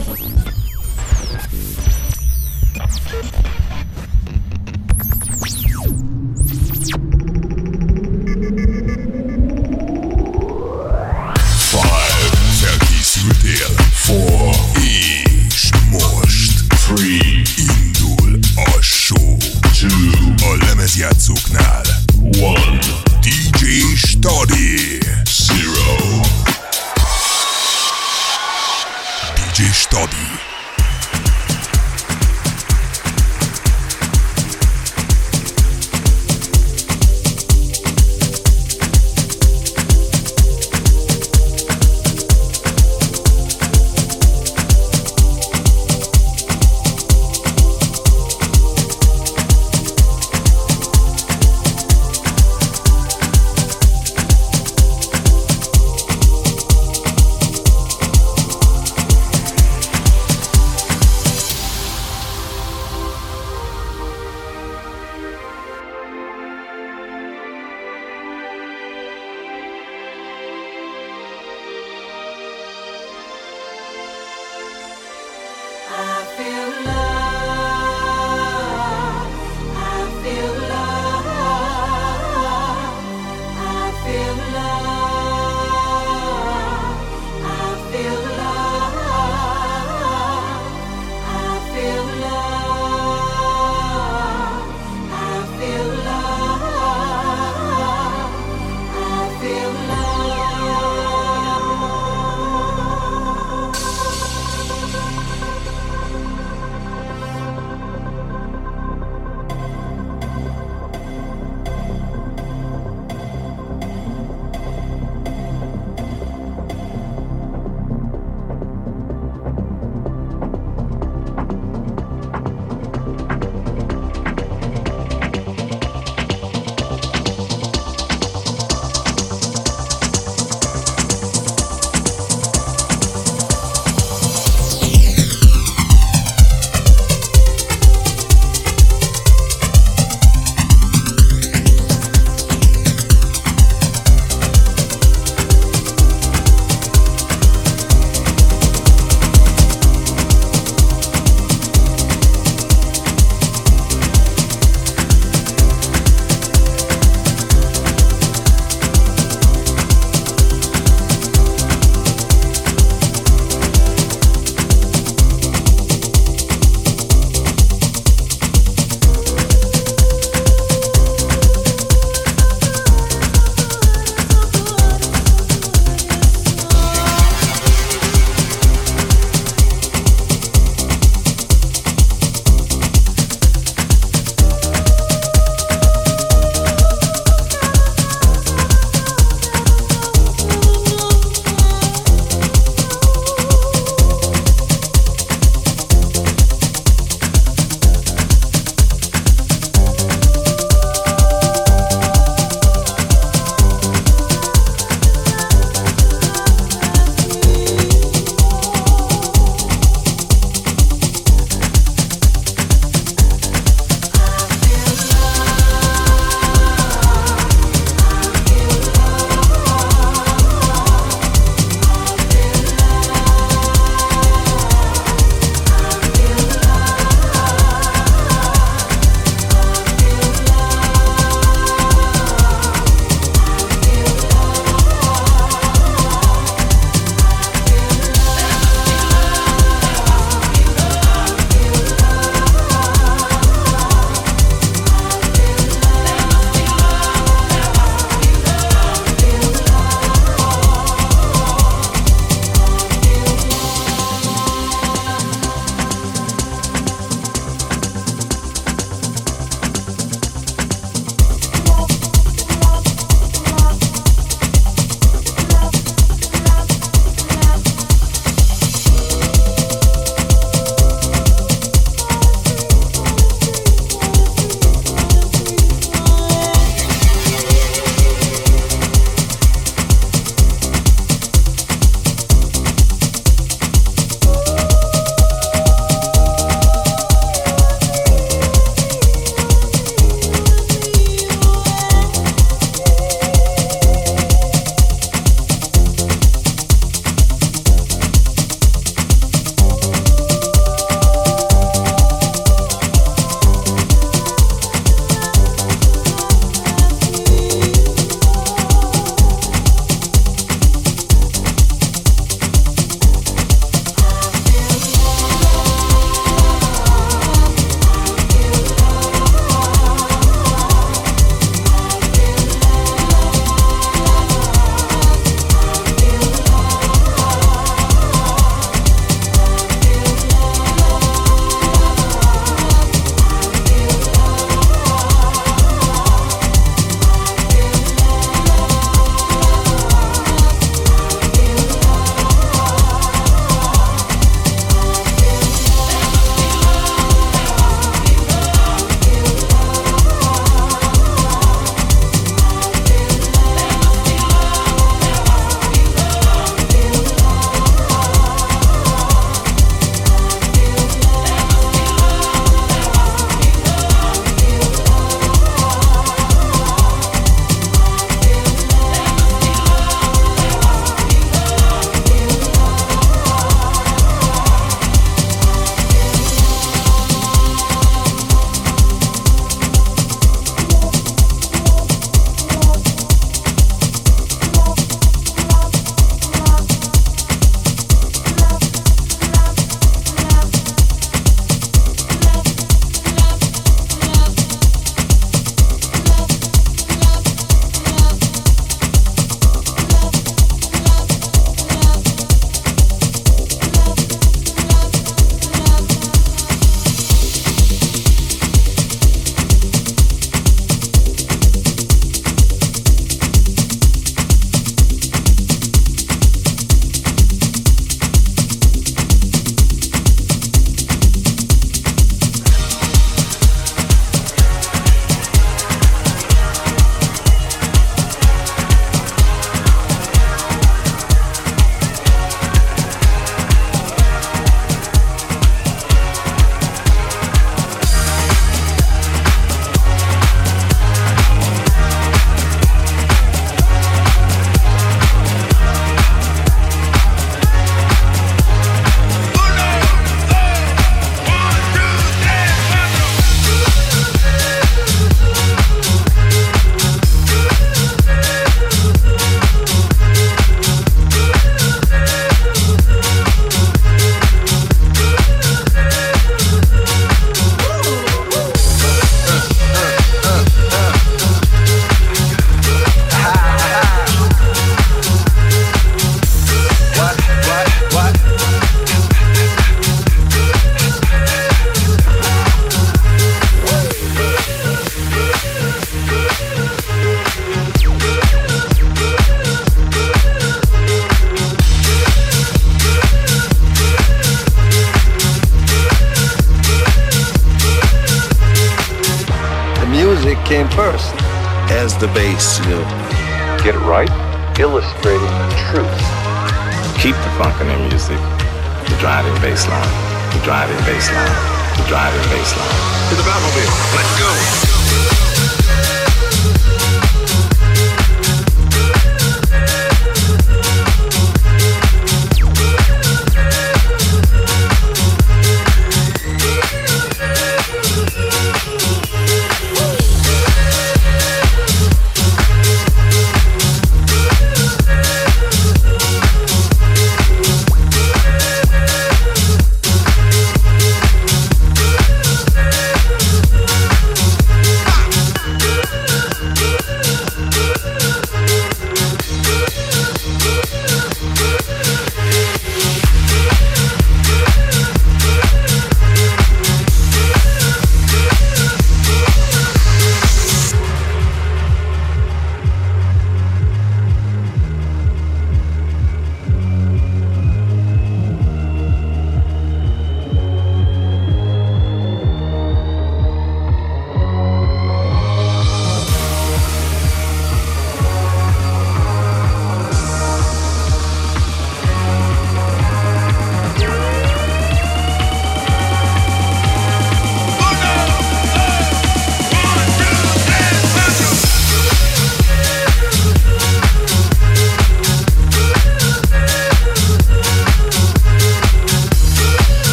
you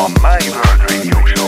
on Mindhurt Radio Show.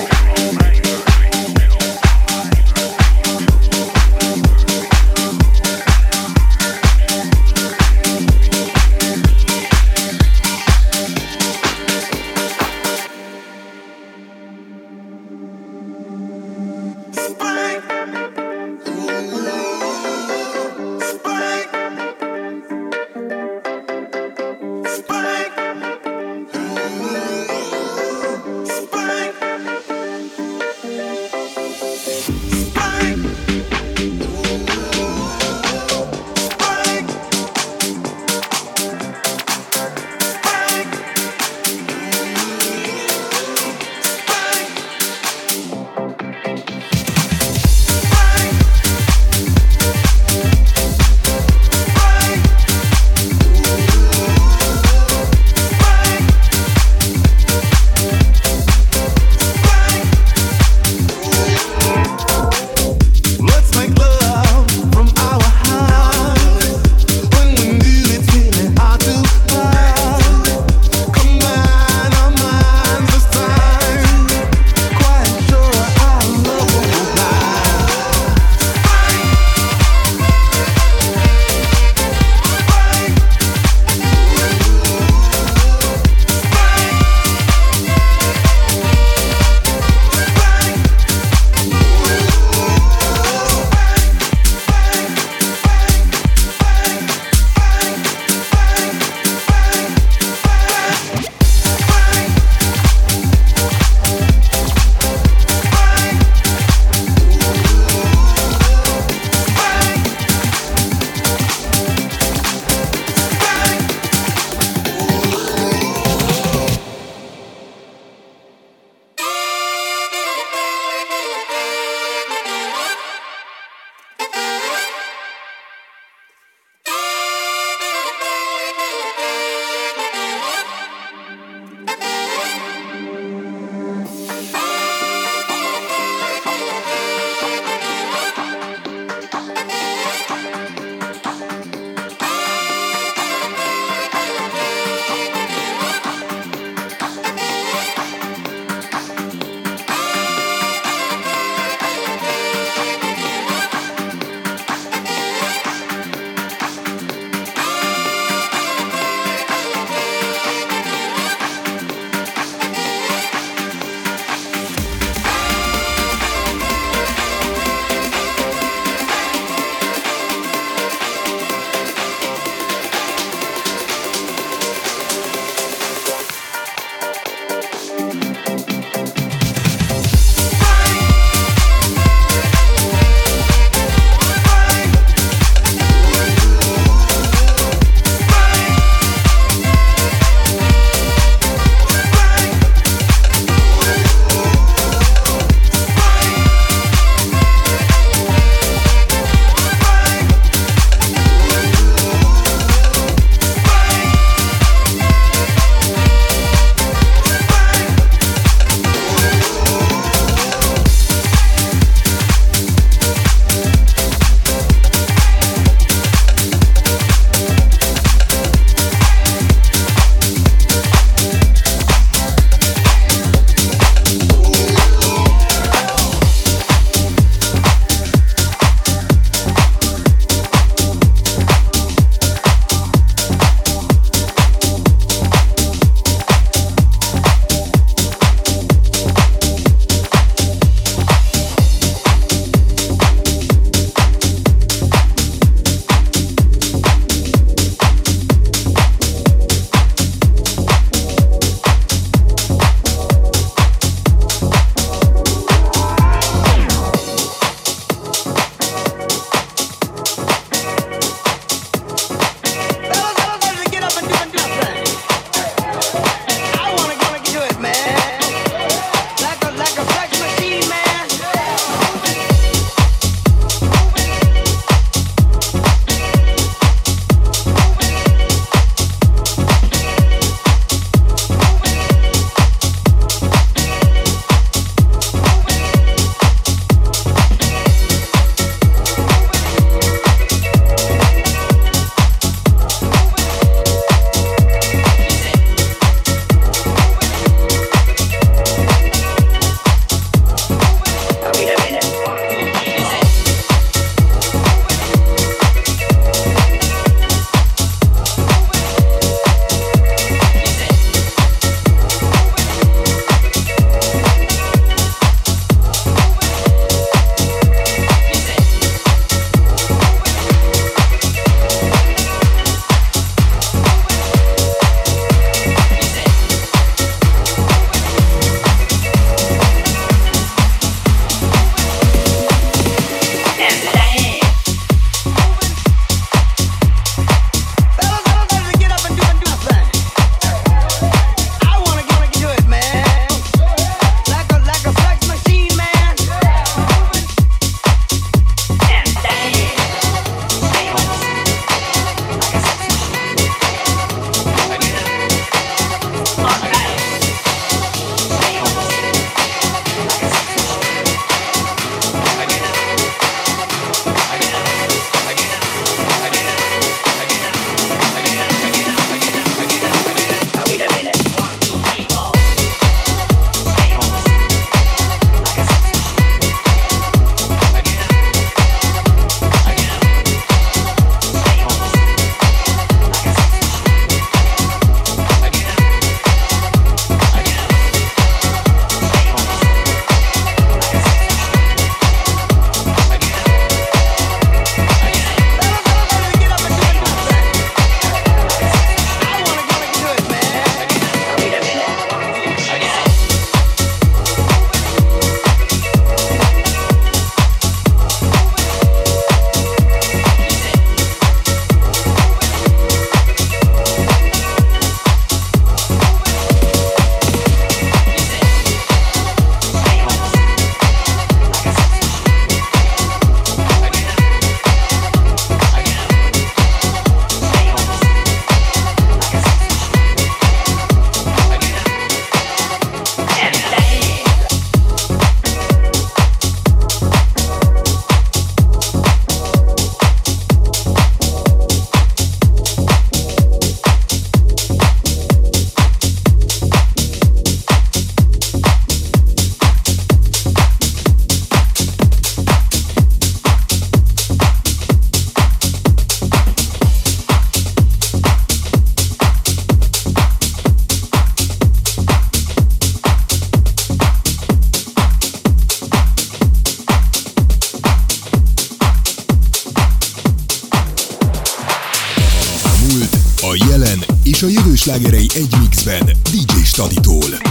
Slágerei egy mixben DJ Staditól.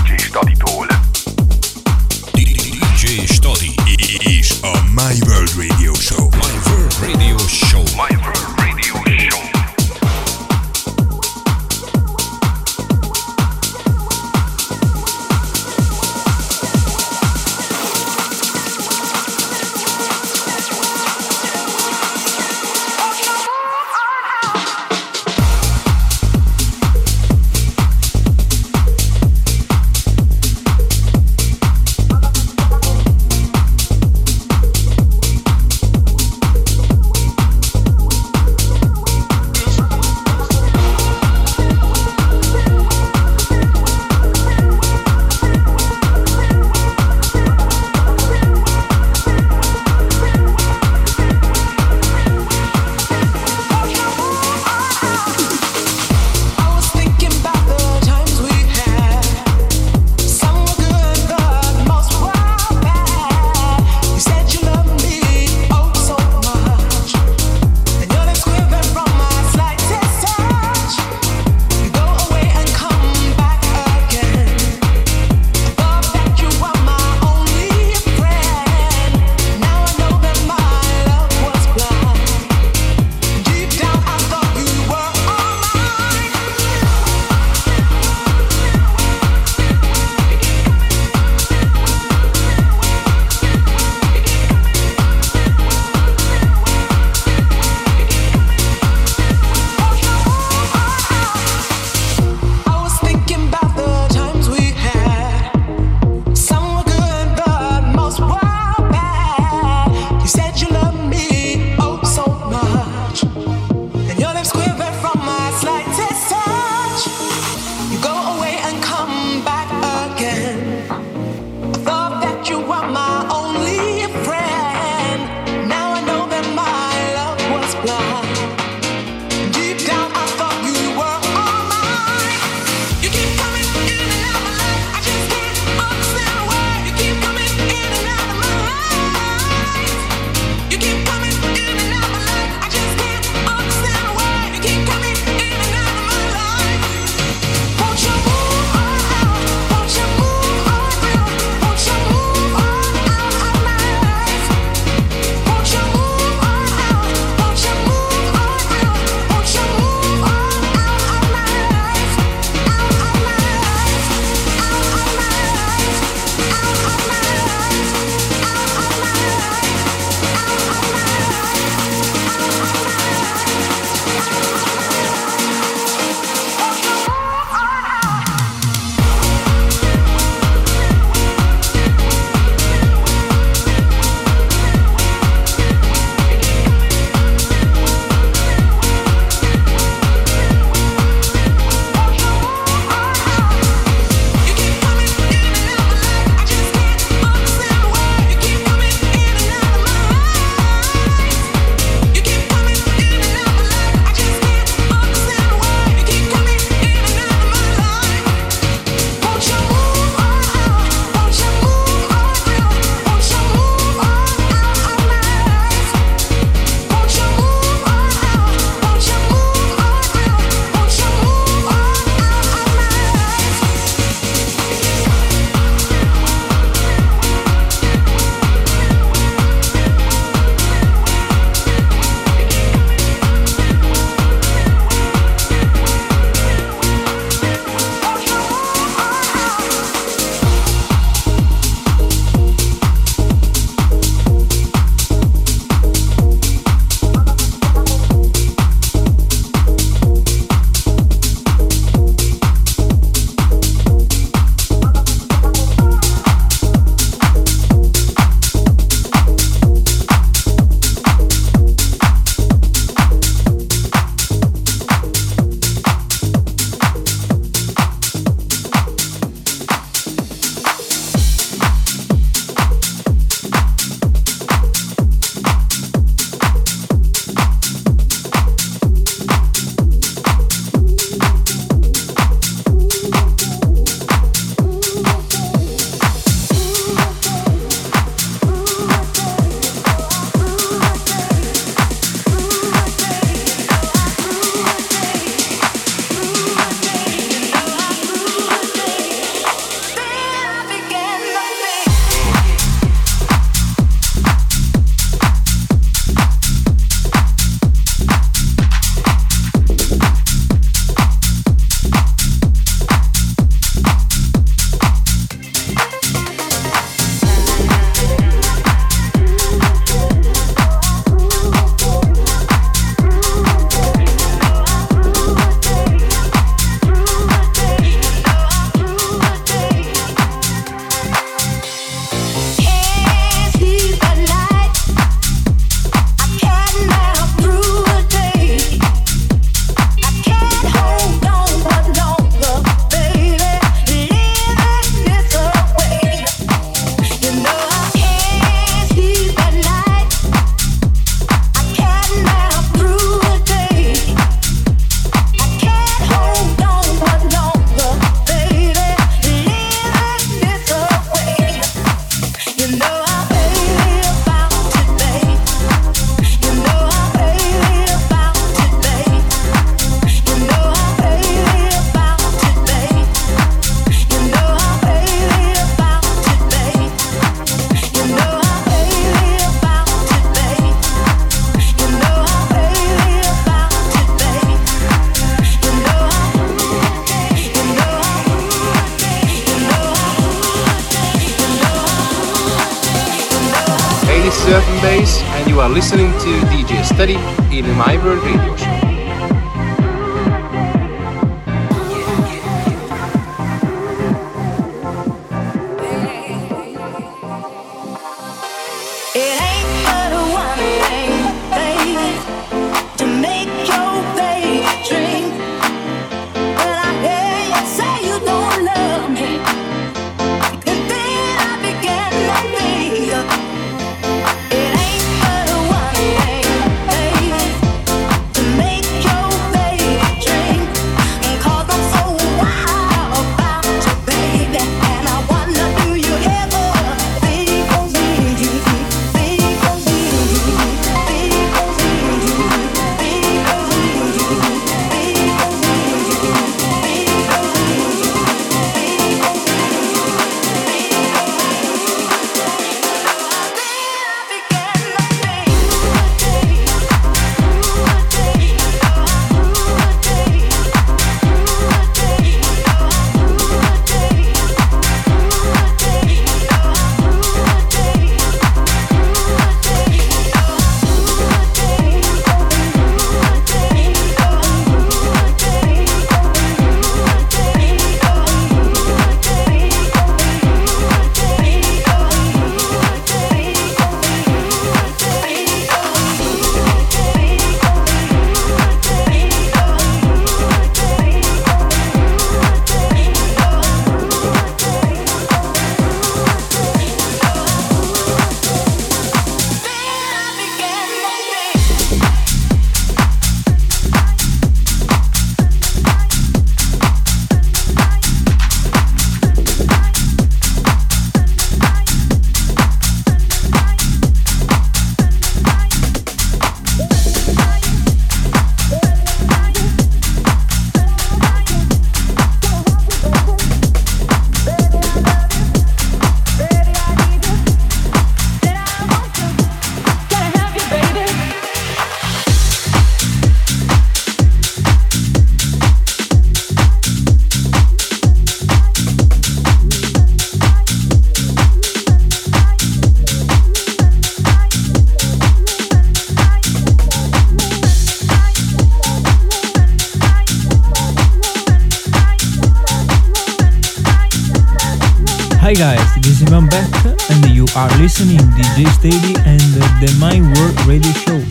Hi guys, this is Ivan Beck and you are listening DJ Steady and the Mind World Radio Show.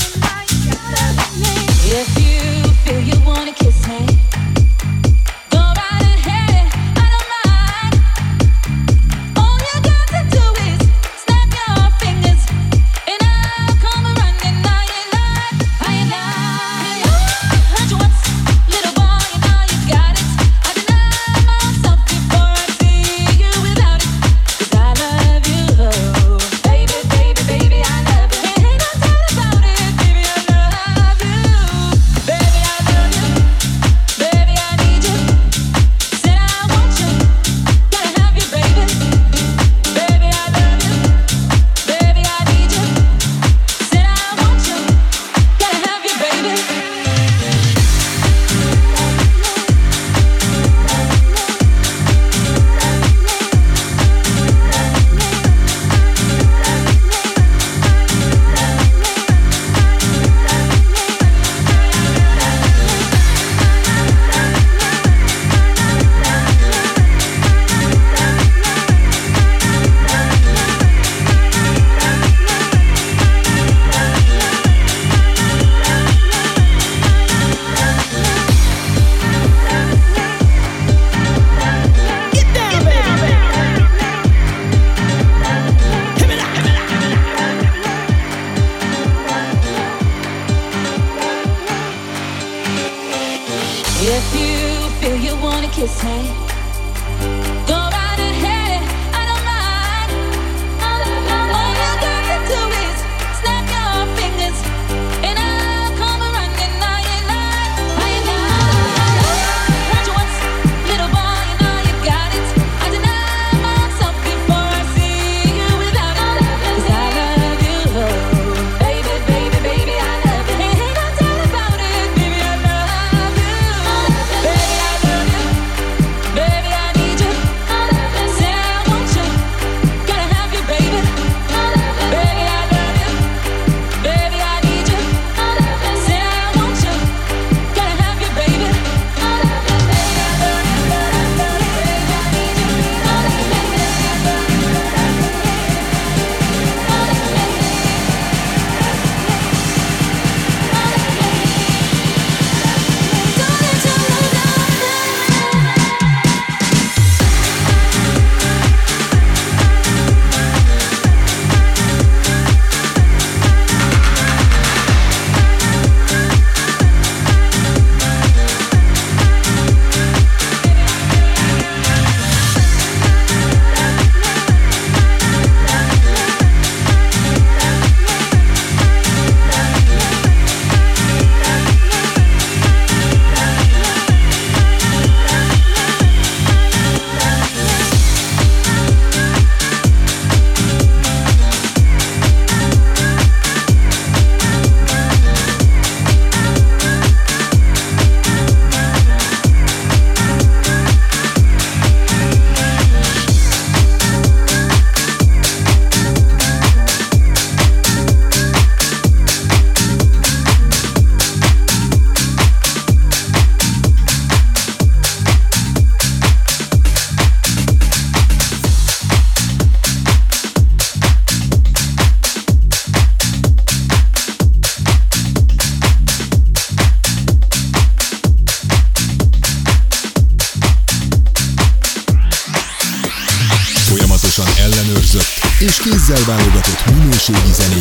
Chez les.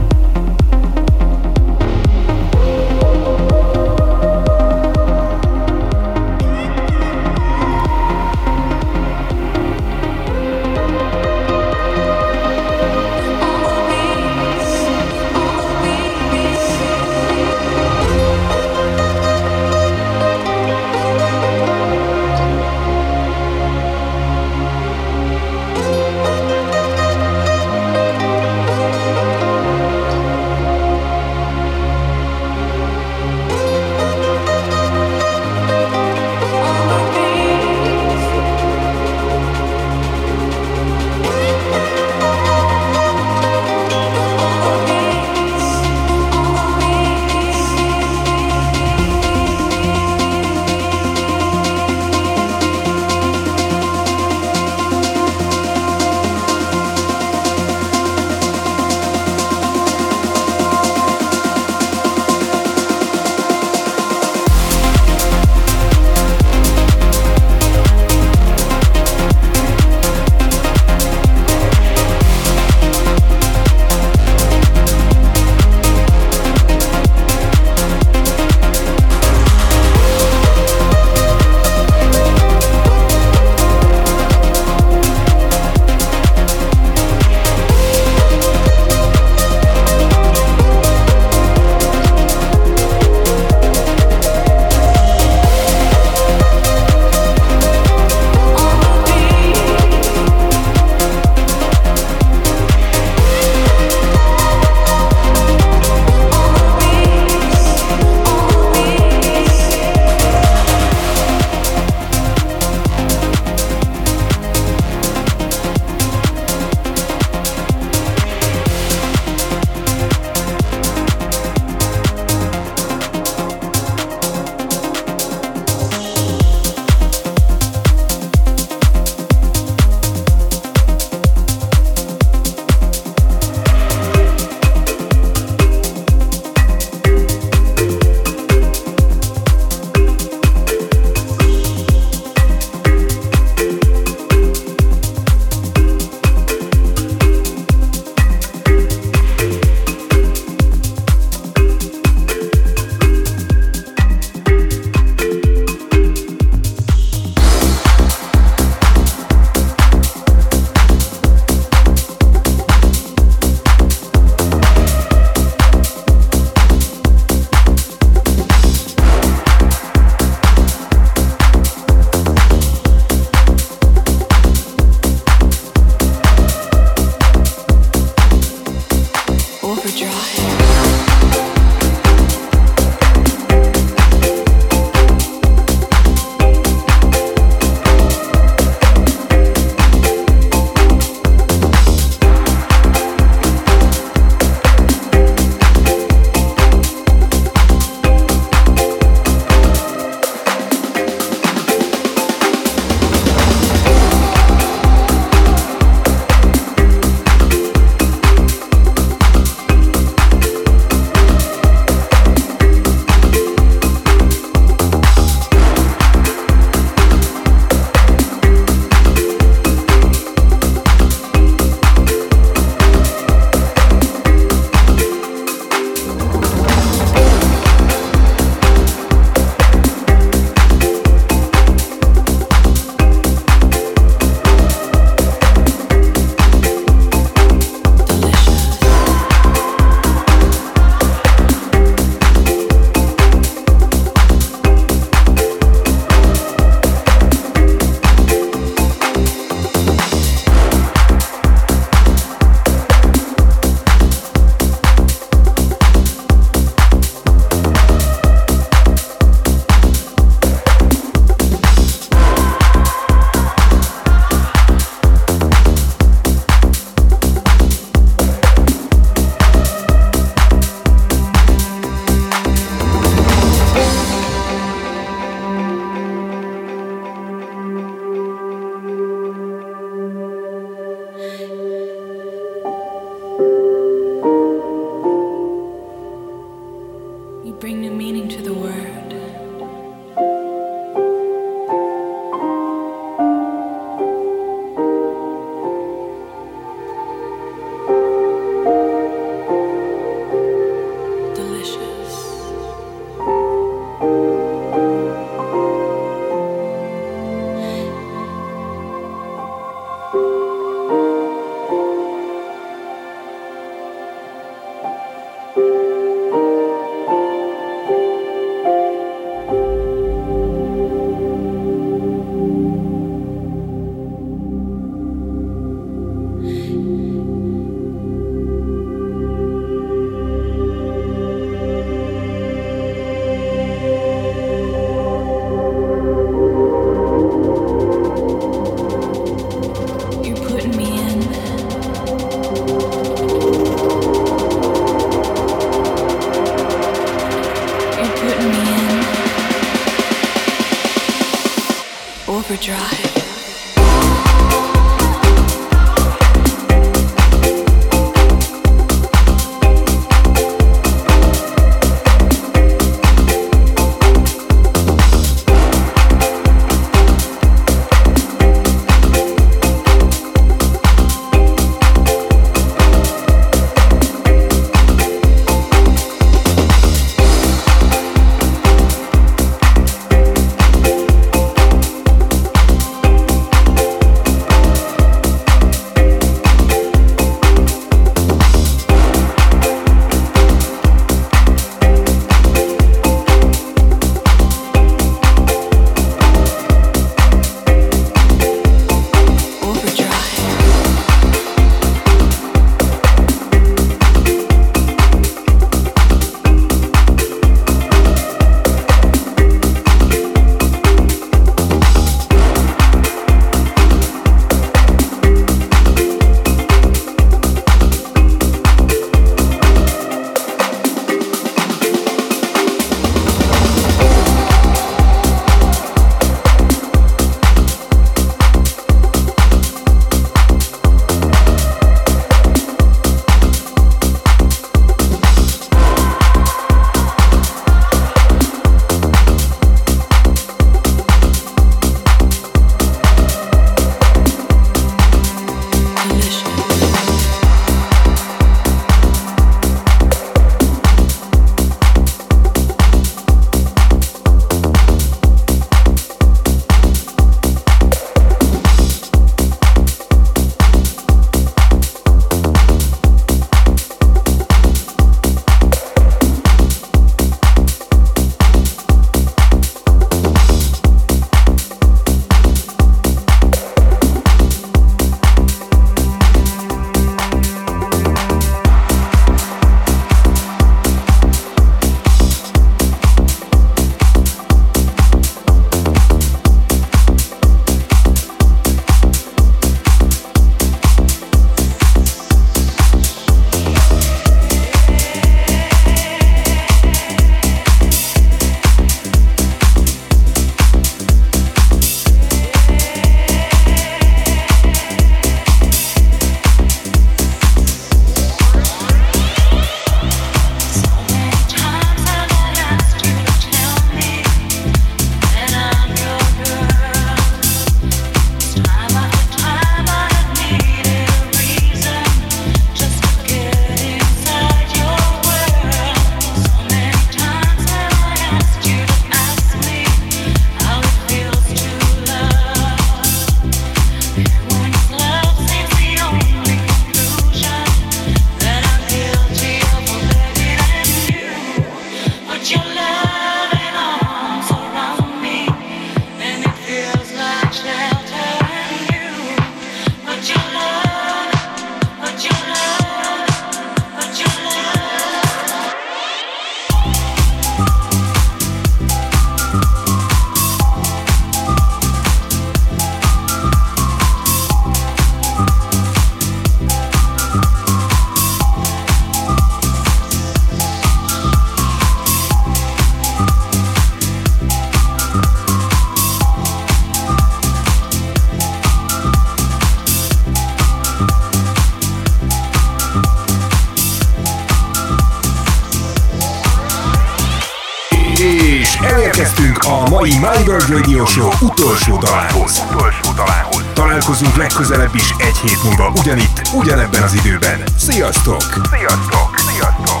Elérkeztünk a mai World Radio Show utolsó dalához. Utolsó dalához. Találkozunk legközelebb is egy hét múlva ugyanitt, ugyanebben az időben. Sziasztok! Sziasztok! Sziasztok!